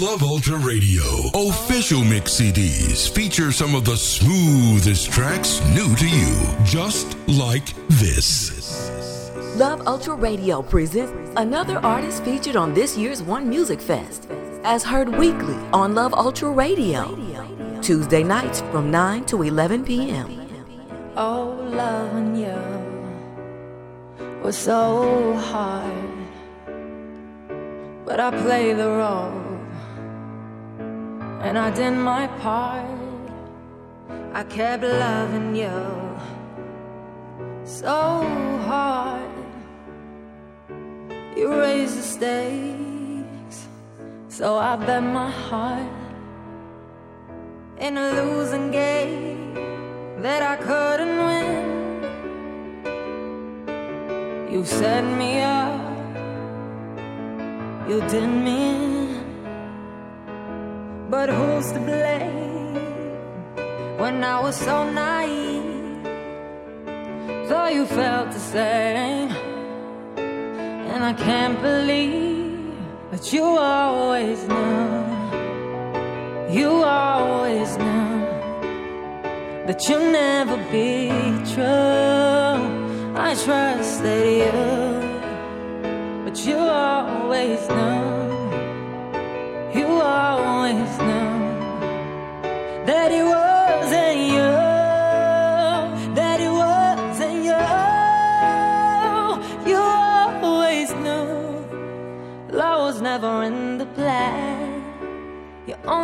Love Ultra Radio official mix CDs feature some of the smoothest tracks new to you, just like this. Love Ultra Radio presents another artist featured on this year's One Music Fest, as heard weekly on Love Ultra Radio, Tuesday nights from 9 to 11 p.m. Oh, loving you was so hard, but I play the role and I did my part. I kept loving you so hard. You raised the stakes, so I bet my heart in a losing game that I couldn't win. You set me up, you did me but who's to blame when I was so naive? Though you felt the same, and I can't believe that you always knew, you always knew that you'll never be true. I trusted you, but you always knew.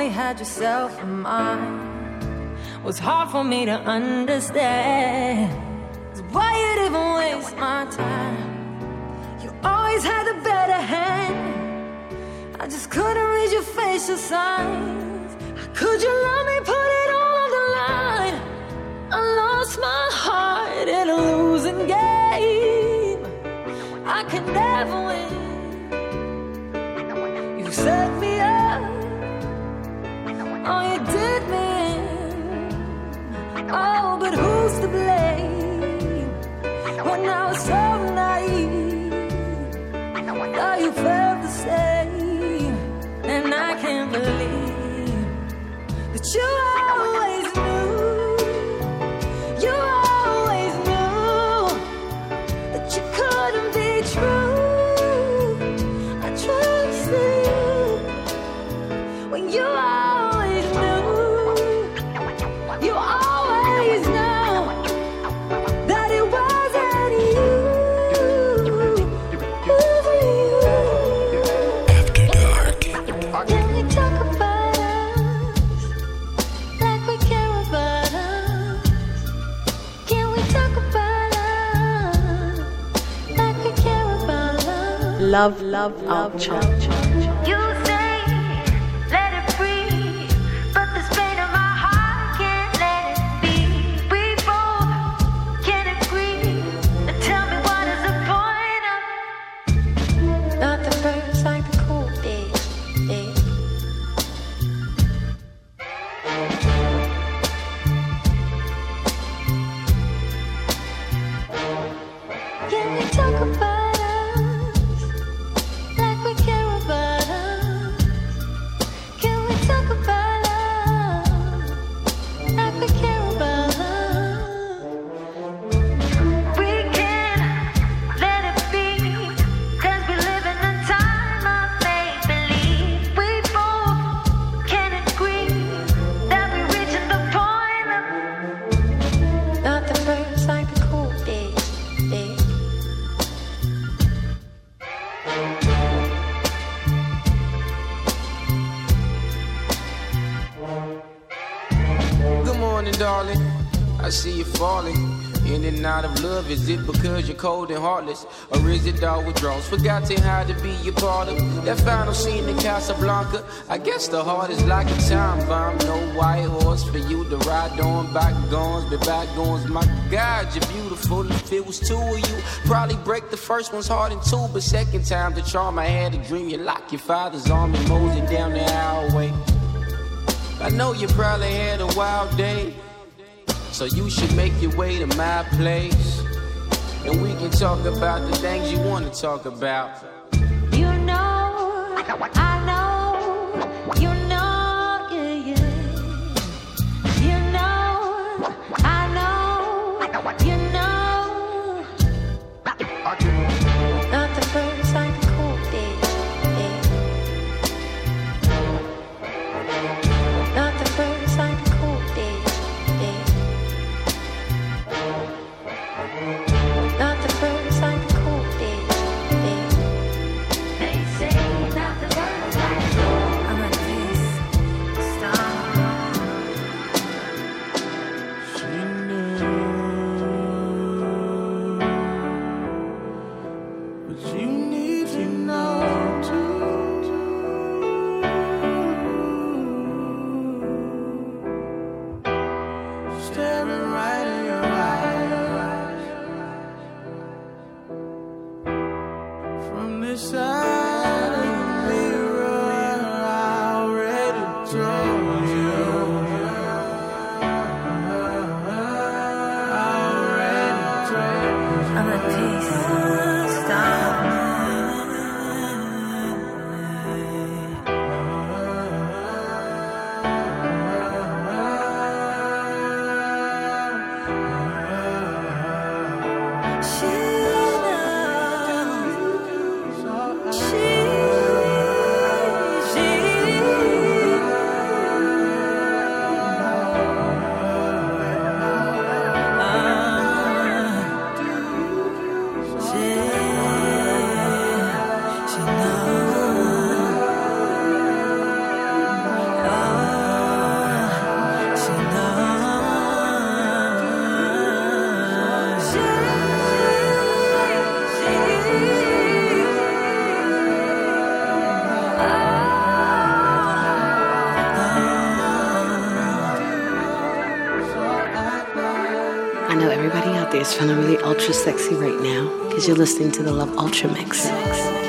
Only had yourself in mind. Was hard for me to understand. why you'd even waste my time? You always had the better hand. I just couldn't read your facial signs. Could you love me put it all on the line? I lost my heart in a losing game. I can never win. Oh, you did me. Oh, but who's to blame? When I was so naive, thought you felt the same and I can't believe that you always us? Love, love, Ultra. You say let it breathe, but this pain of my heart can't let it be. We both can agree. Tell me what is the point of not the first like the cool days, days. Can we talk about cold and heartless? Or is it all withdrawals? Forgotten how to be a part of that final scene in Casablanca. I guess the heart is like a time bomb. No white horse for you to ride on. Bygones, be bygones. My God, you're beautiful. If it was two of you, probably break the first one's heart in two. But second time, the charm I had a dream. You lock your father's arm and mosey down the alleyway. I know you probably had a wild day, so you should make your way to my place. And we can talk about the things you want to talk about. You know, I sexy right now because you're listening to the Love Ultra Mix.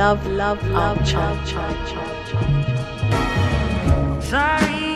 Love, love, love, child, child, child, child. Sorry,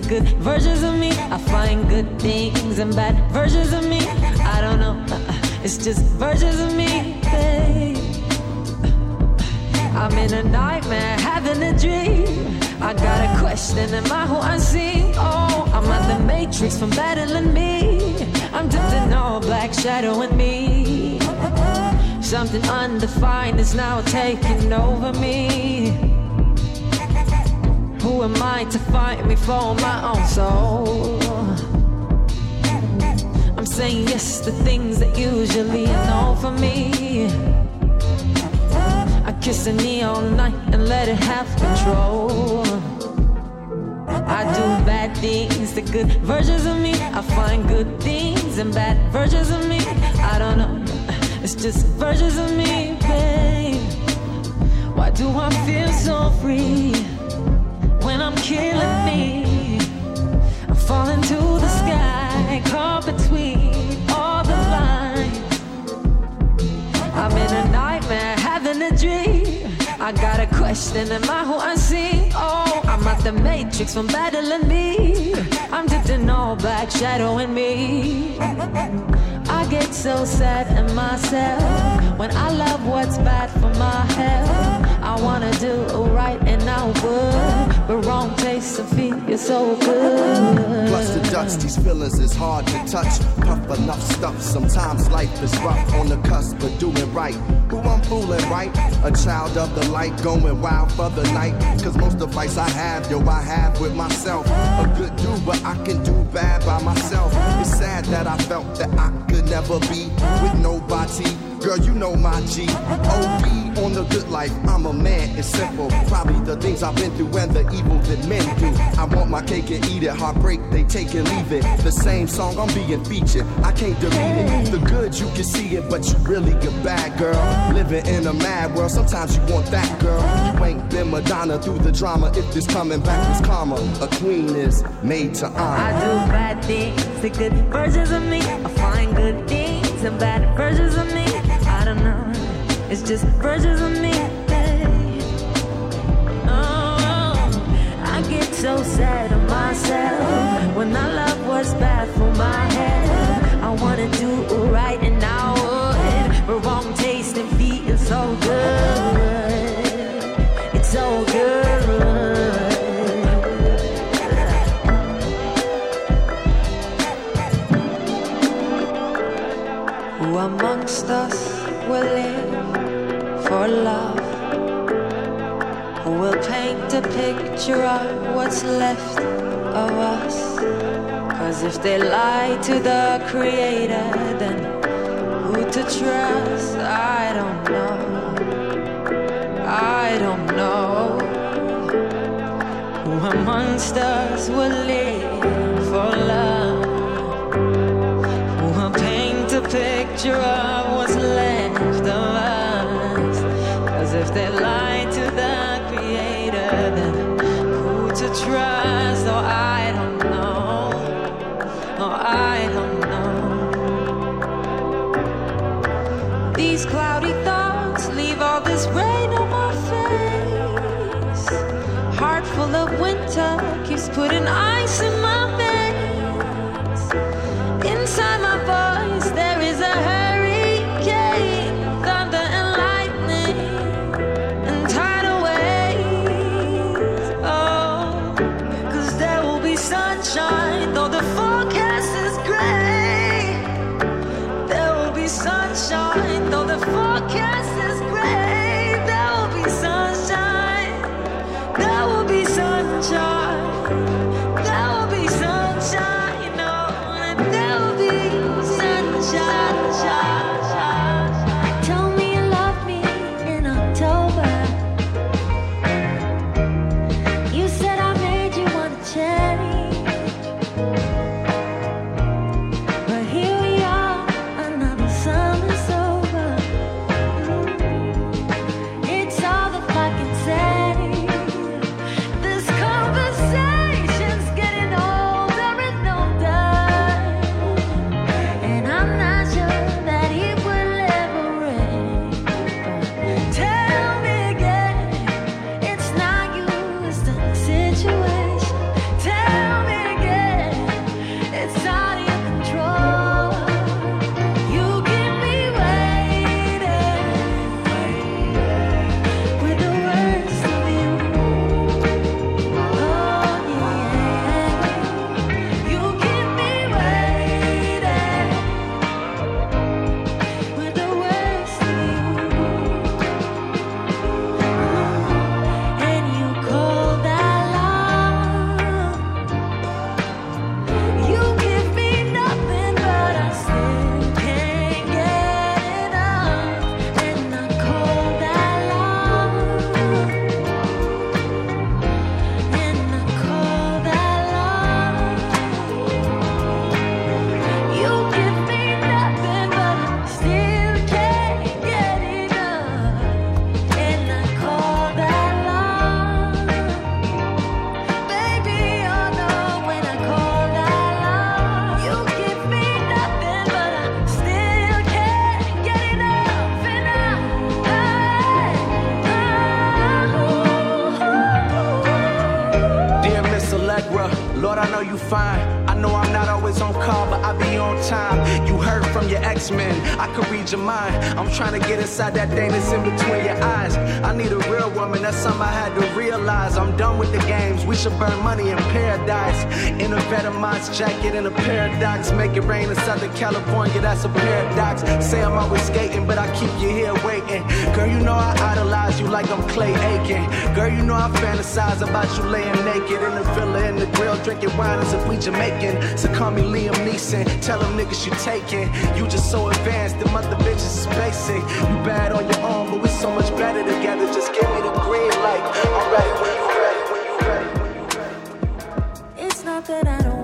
the good versions of me. I find good things and bad versions of me. I don't know, uh-uh, it's just versions of me, babe. I'm in a nightmare, having a dream. I got a question, am I who I see? Oh, I'm at the matrix from battling me. I'm dipped in all black shadow in me. Something undefined is now taking over me. Who am I to fight me for my own soul? I'm saying yes to things that usually are no for me. I kiss a knee all night and let it have control. I do bad things, the good versions of me. I find good things and bad versions of me. I don't know, it's just versions of me, babe. Why do I feel so free? Killing me. I'm falling to the sky, caught between all the lines. I'm in a nightmare, having a dream. I got a question, am I who I see? Oh, I'm at the matrix from battling me. I'm dipped in all black, shadowing me. I get so sad in myself when I love what's bad for my health. I wanna do right and I would, but wrong taste and feel you're so good. Plus the dust, these feelings is hard to touch. Puff enough stuff, sometimes life is rough on the cusp of doing right. Who I'm fooling, right? A child of the light, going wild for the night. Cause most advice I have, yo, I have with myself. A good dude, but I can do bad by myself. Sad that I felt that I could never be with nobody. Girl, you know my G. OB on the good life. I'm a man, it's simple. Probably the things I've been through and the evil that men do. I want my cake and eat it. Heartbreak, they take and leave it. The same song I'm being featured. I can't delete it. The good, you can see it, but you really get bad girl. Living in a mad world, sometimes you want that girl. You ain't been Madonna through the drama. If this coming back is karma, a queen is made to honor. I do bad things, the good versions of me. I find good things and bad versions of me. I don't know, it's just versions of me. Oh, I get so sad of myself when I love what's bad for my head. I wanna do right and would, but wrong taste and feel so good. For love? Will paint a picture of what's left of us? Cause if they lie to the Creator, then who to trust? I don't know. I don't know. Who amongst us will live for love? Who will paint a picture of These always on call, but I be on time. You heard from your X-Men, I can read your mind. I'm trying to get inside that thing that's in between your eyes. I need a real woman, that's something I had to realize. I'm done with the games, we should burn money in paradise. In a Vetements jacket and a paradox. Make it rain in Southern California, that's a paradox. Say I'm always skating, but I keep you here waiting. Girl, you know I idolize you like I'm Clay Aiken. Girl, you know I fantasize about you laying naked in the villa in the grill, drinking wine as if we Jamaican. So call me and Liam Neeson. Tell them niggas you taking. You just so advanced, the mother bitches is basic. You bad on your own, but we're so much better together. Just give me the green light. I'm ready when you ready, when you ready, when you ready. It's not that I don't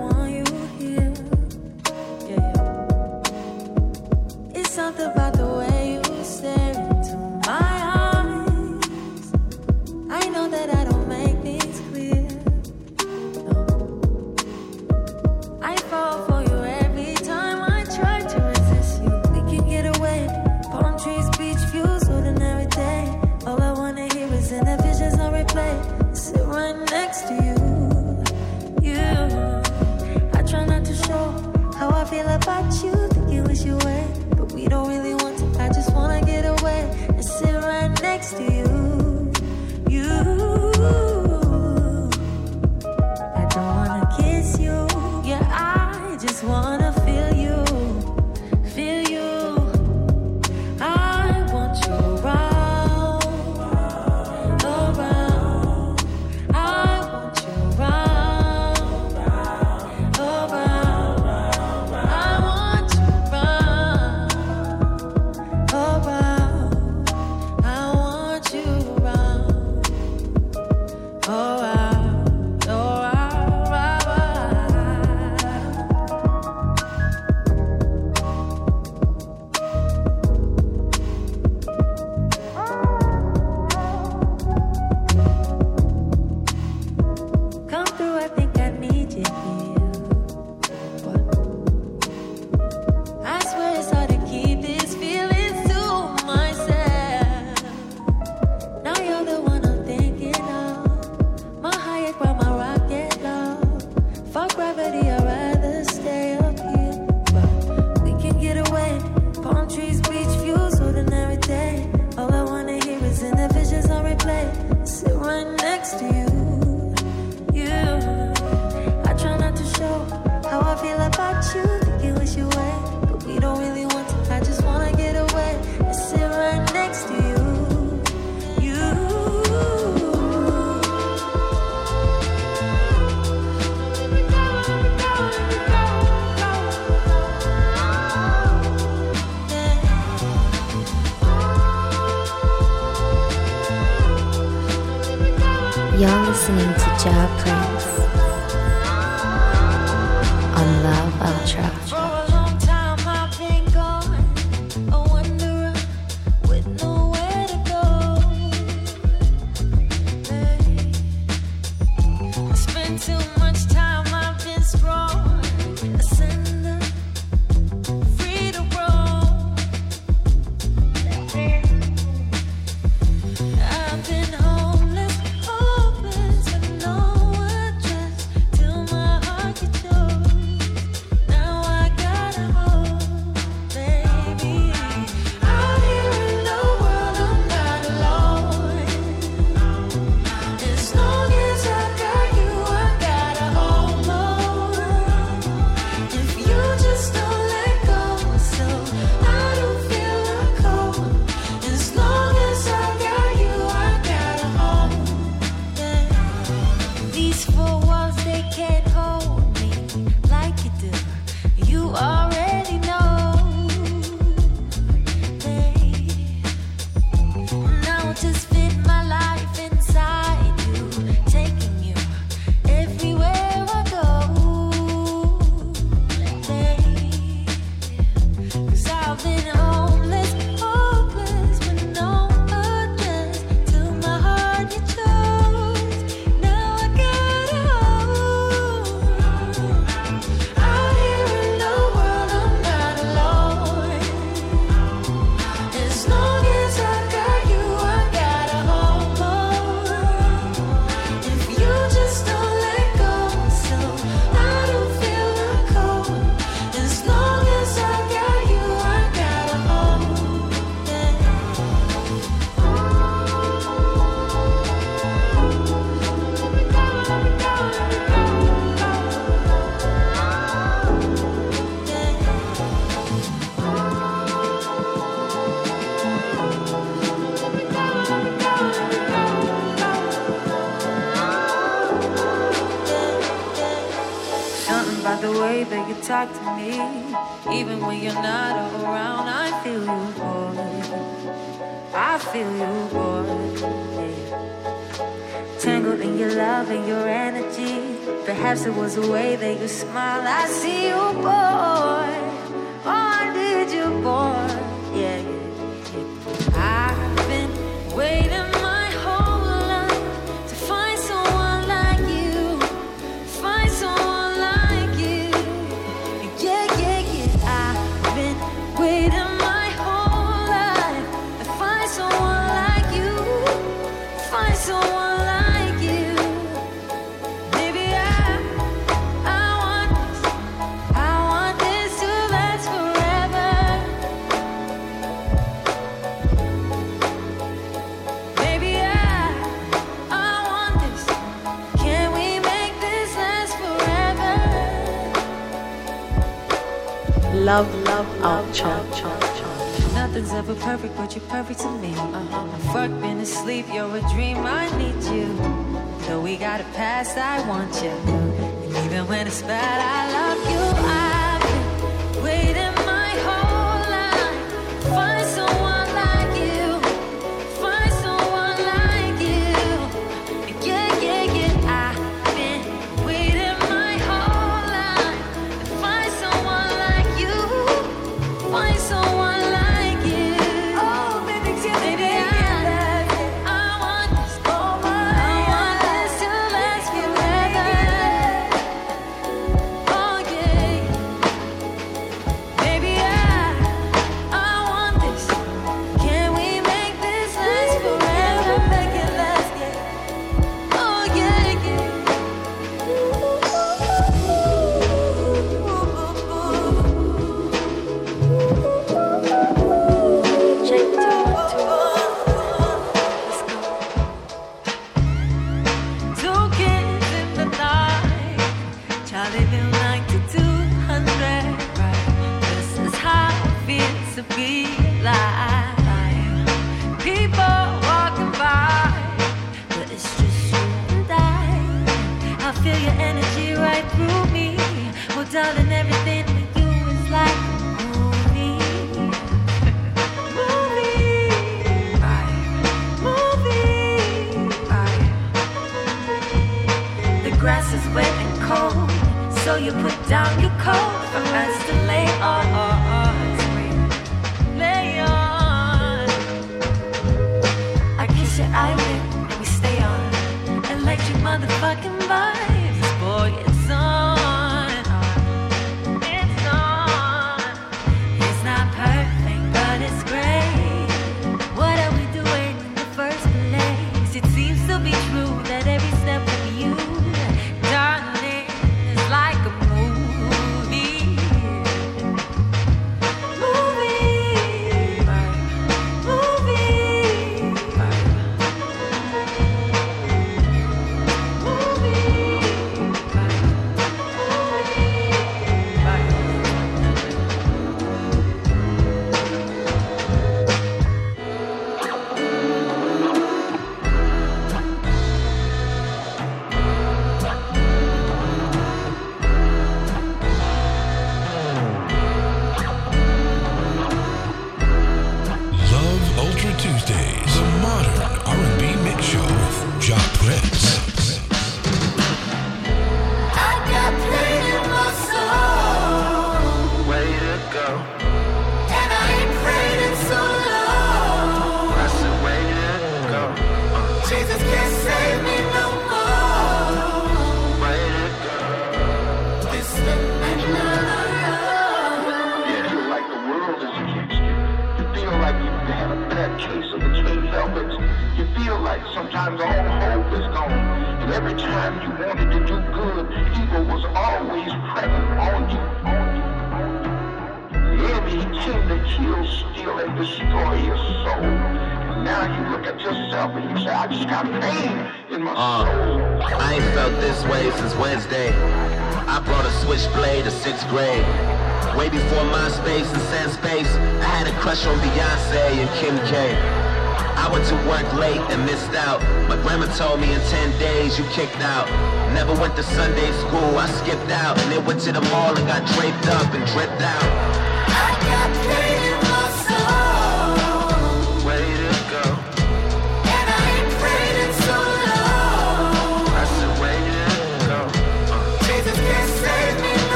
love the way that you talk to me. Even when you're not around, I feel you, boy. I feel you, boy. Yeah. Tangled in your love and your energy. Perhaps it was the way that you smile. I see you, boy. Oh, I need you, boy. Yeah, yeah, yeah. I've been waiting. Love, love, love, chomp, chomp. Nothing's ever perfect, but you're perfect to me. Uh-huh. Worked, been asleep, you're a dream, I need you. Though we got a past, I want you. And even when it's bad, I love you. I've grass is wet and cold. So you put down your coat for us to lay on. Lay on. I kiss your eyelid and we stay on. Electric motherfucking vibe. Uh, way since Wednesday. I brought a switchblade to sixth grade. Way before MySpace and SendSpace, I had a crush on Beyonce and Kim K. I went to work late and missed out. My grandma told me in 10 days you kicked out. Never went to Sunday school, I skipped out. And then went to the mall and got draped up and dripped out.